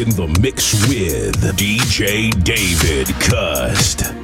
In the mix with DJ David Cust.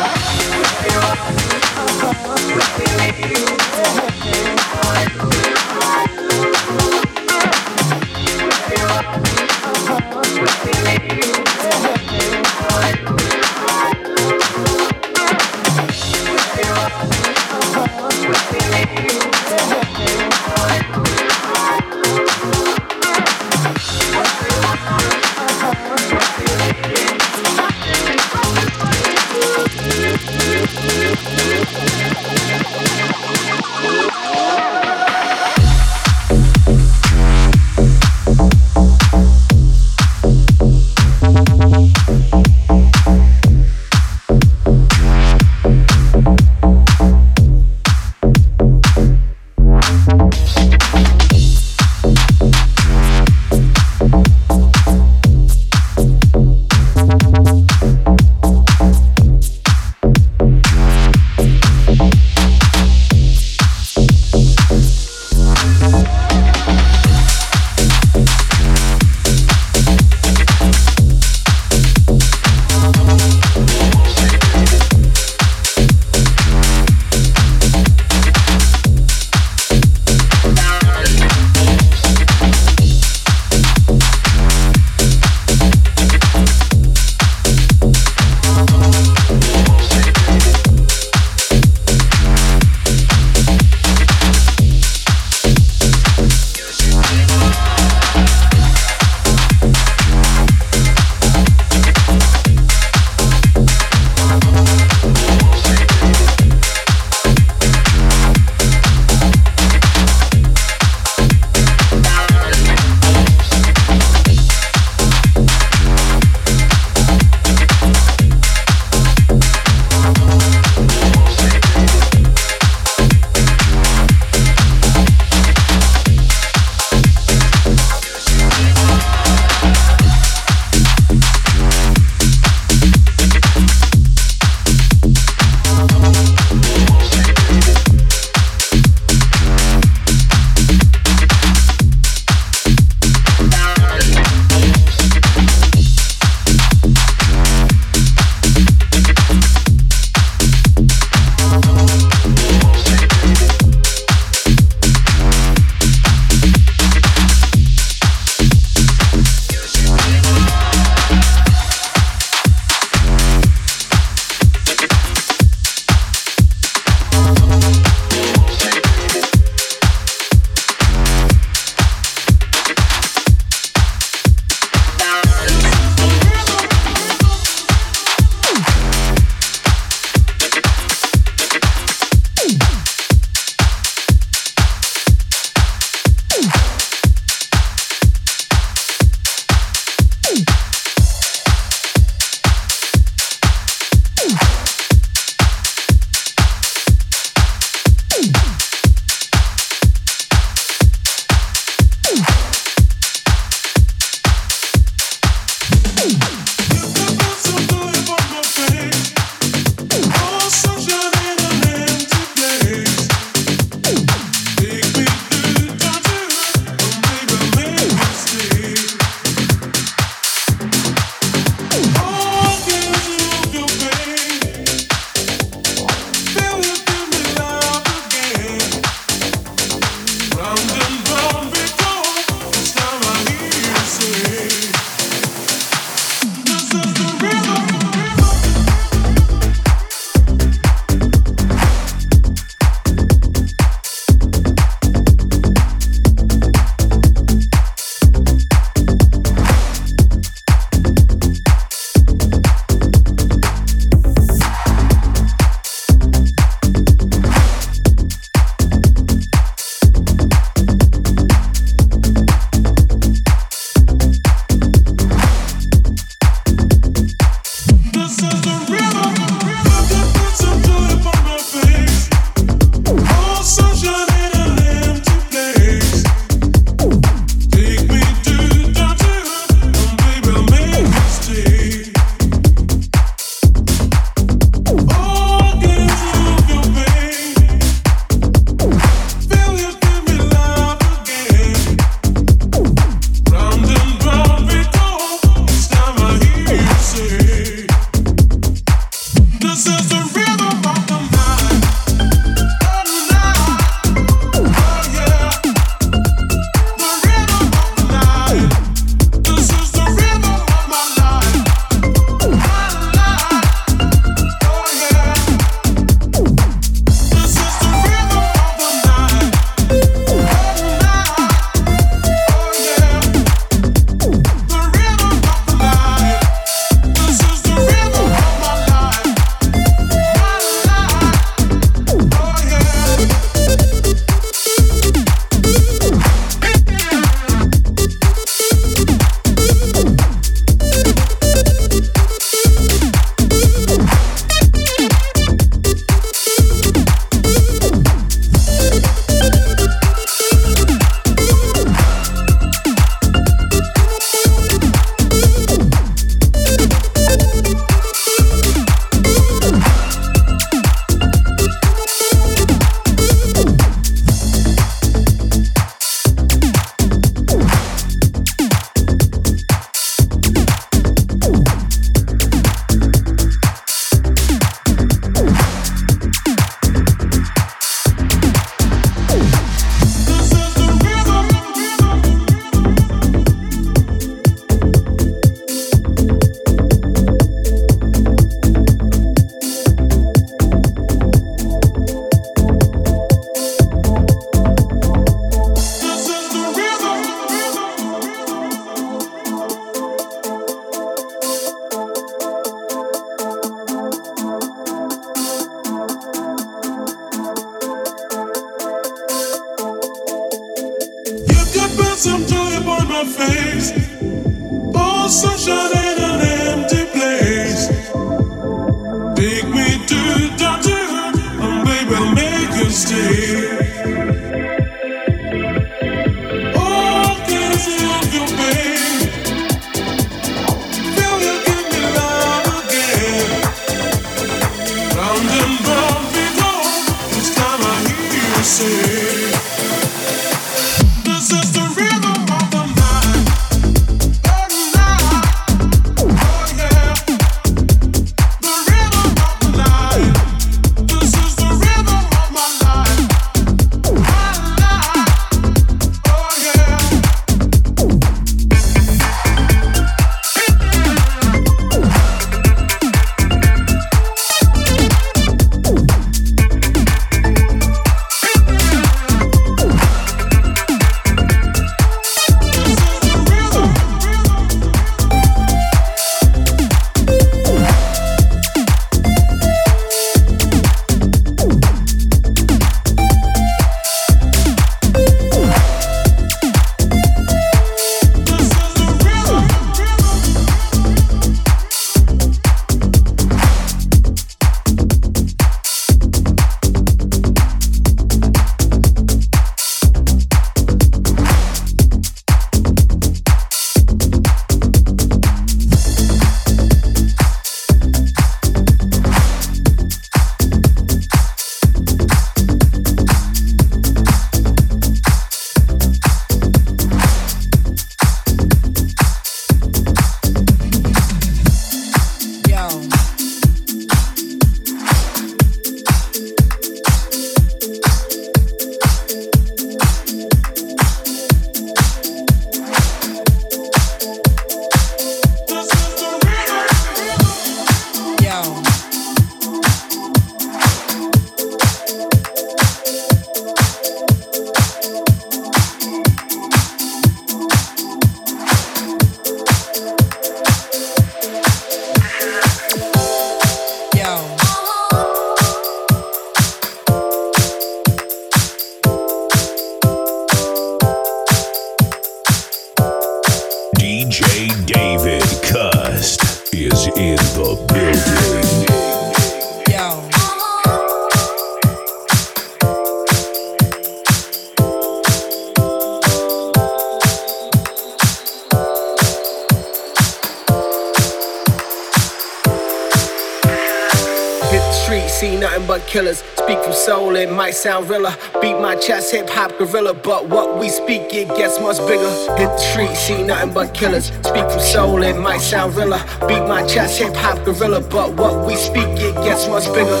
Sound realer. Beat my chest, hip hop gorilla, but what we speak, it gets much bigger. Hit the street, see nothing but killers. Speak from soul, it might sound realer. Beat my chest, hip hop gorilla, but what we speak, it gets much bigger.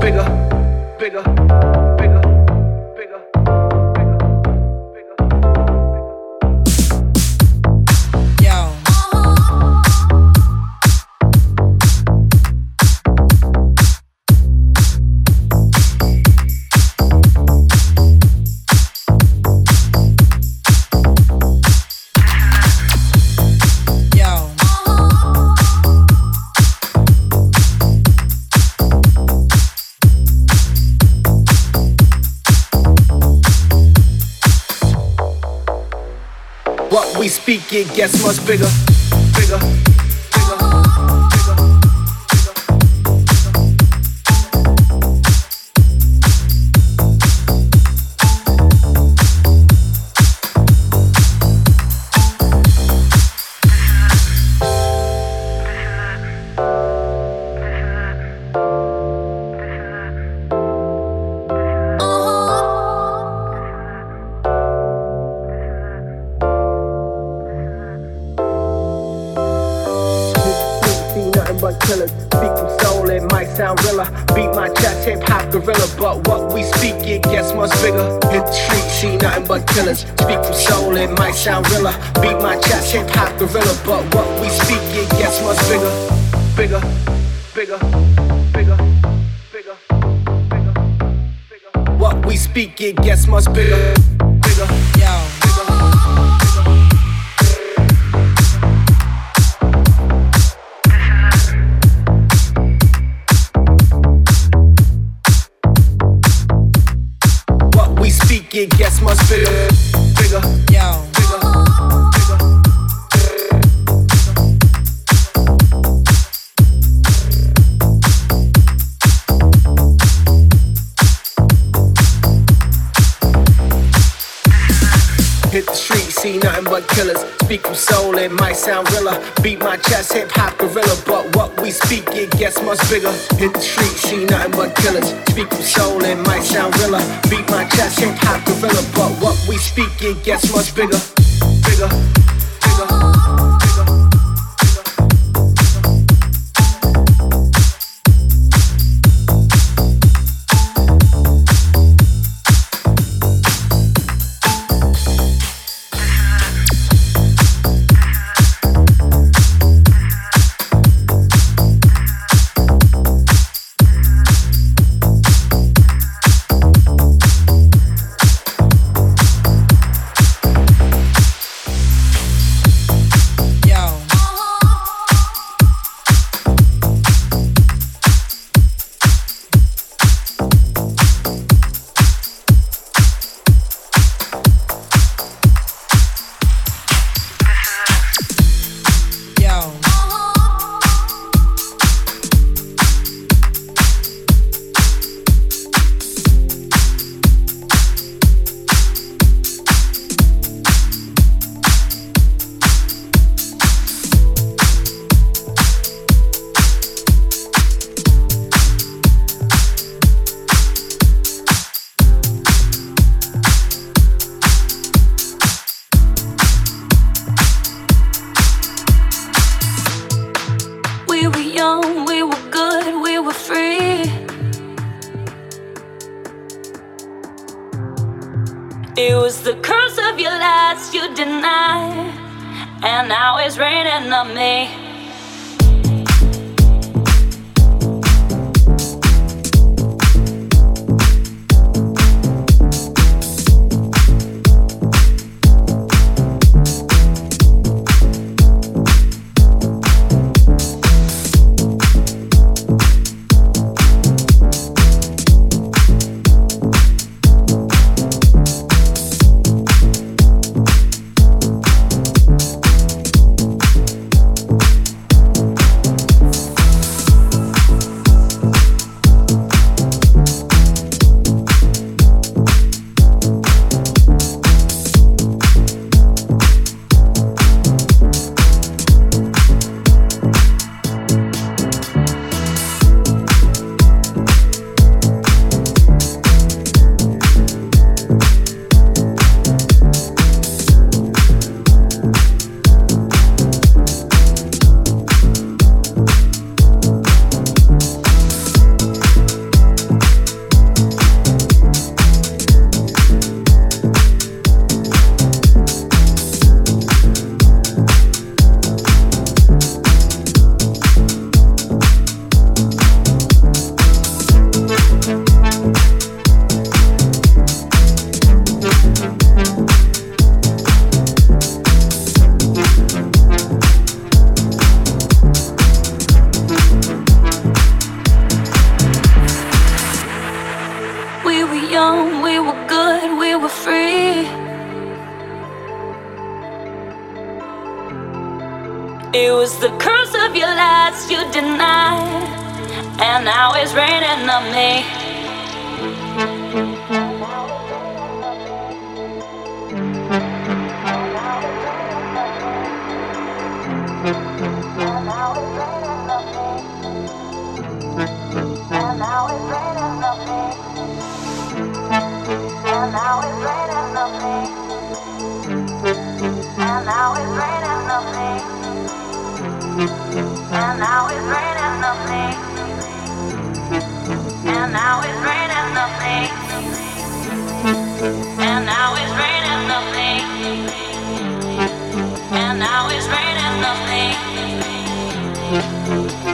Bigger, bigger. It gets much bigger. Hit the street, see nothing but killers. Speak from soul, it might sound realer. Beat my chest, hip hop gorilla. But what we speak, it gets much bigger. Hit the street, see nothing but killers. Speak from soul, it might sound realer. Beat my chest, hip hop gorilla. But what we speak, it gets much bigger. Bigger, bigger.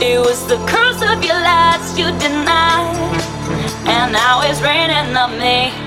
It was the curse of your lies you denied, and now it's raining on me.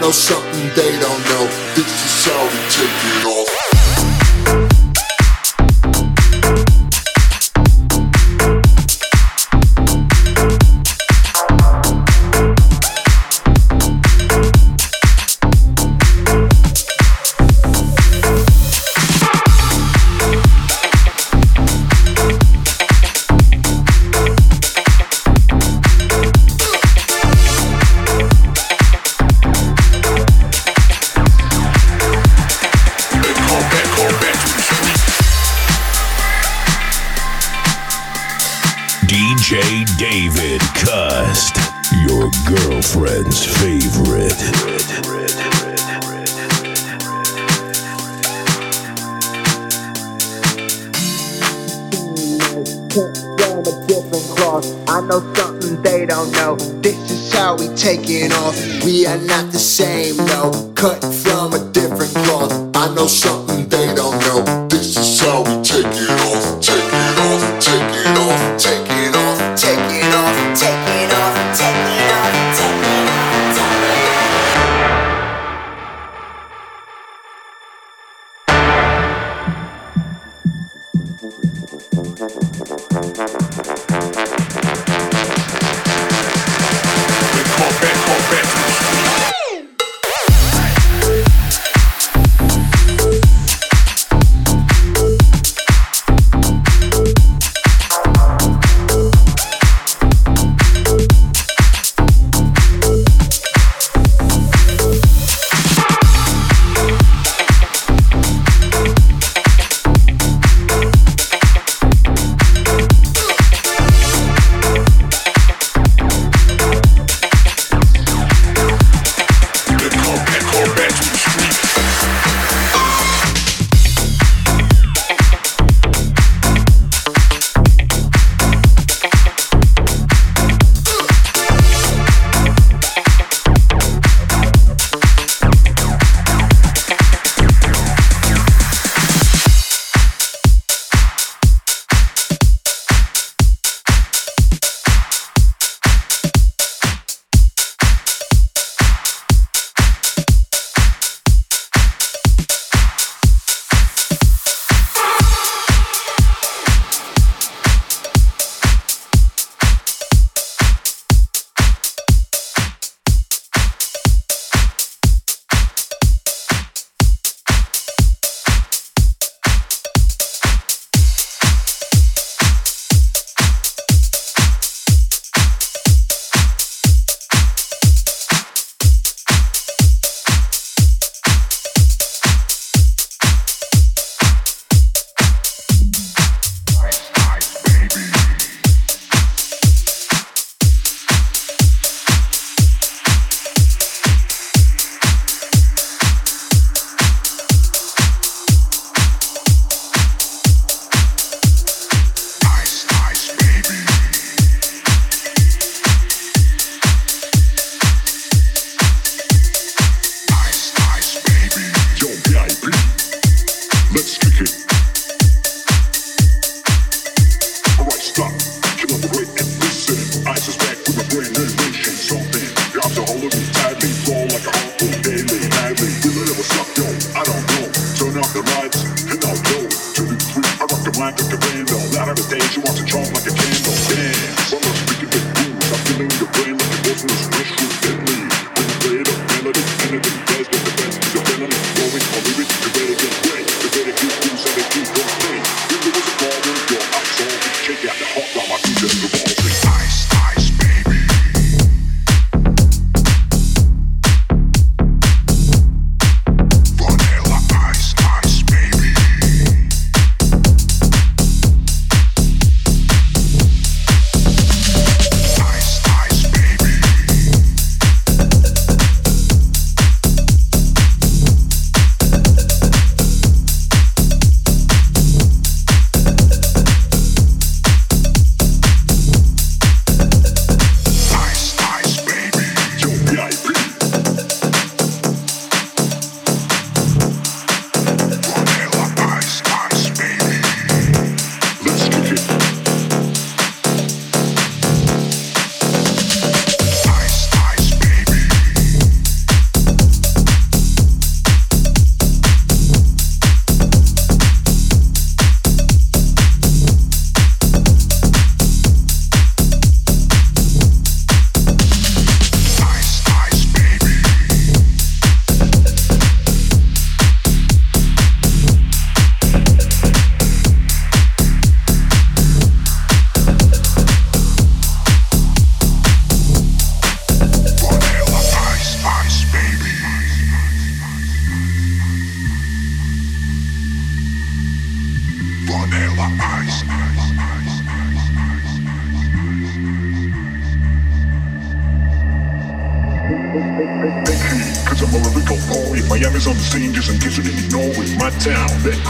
know something they don't know. This is how we take it.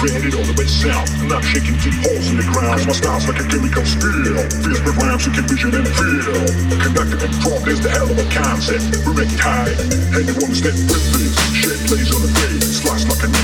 Created all the best sound. I'm not shaking deep holes in the ground, cause my style's like a chemical spill. Fierce with rhymes you can vision and feel. Conducted and prompt is the hell of a concept. We make it high, anyone step with this. Shit plays on the grave, slice like a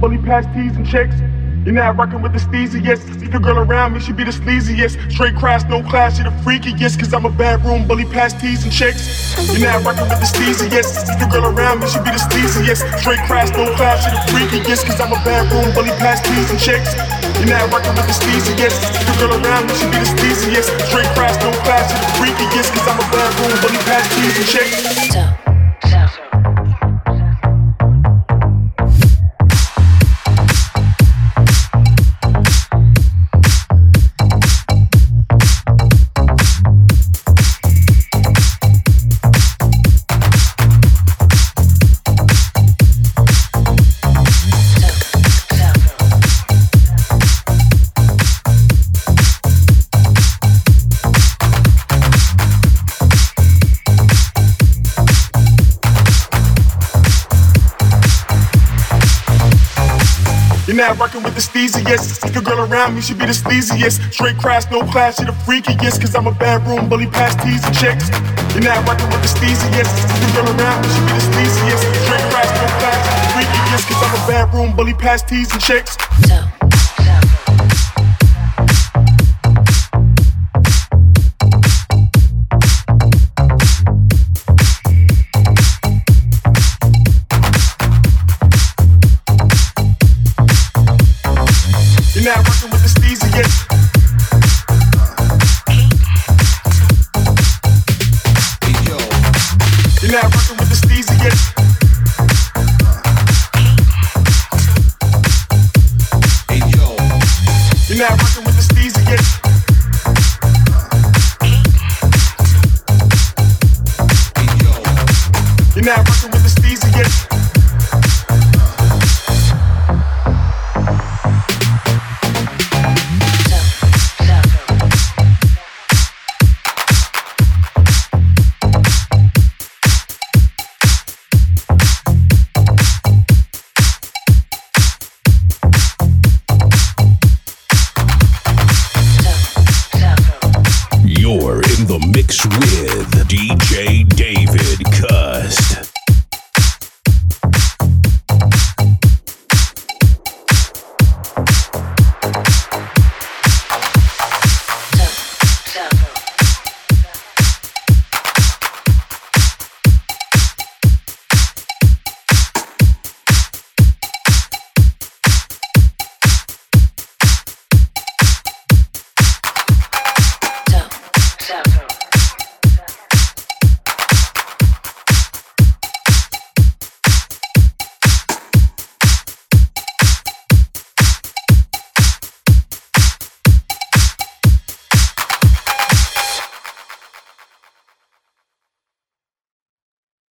Bully past tees and chicks. You're not rocking with the sleaziest. If your girl around me, she be the sleaziest. Straight crash, no class, she the freakiest. Cause I'm a bad room bully past tees and chicks. You're not rocking with the sleaziest. If your girl around me, she be the sleaziest. Straight crash, no class, she the freakiest. Cause I'm a bad room bully past tees and chicks. You're not rocking with the sleaziest. If your girl around me, she be the sleaziest. Straight crash, no class, she the freakiest. Cause I'm a bad room bully past tees and chicks. Sleaziest. If your girl around me, she be the sleaziest. Straight crash, no class, she the freakiest. Cause I'm a bad room bully past tees and chicks. You're not rocking with the sleaziest. If a girl around me, she be the sleaziest. Straight crash, no class, she the freakiest. Cause I'm a bad room bully past tees and chicks. So,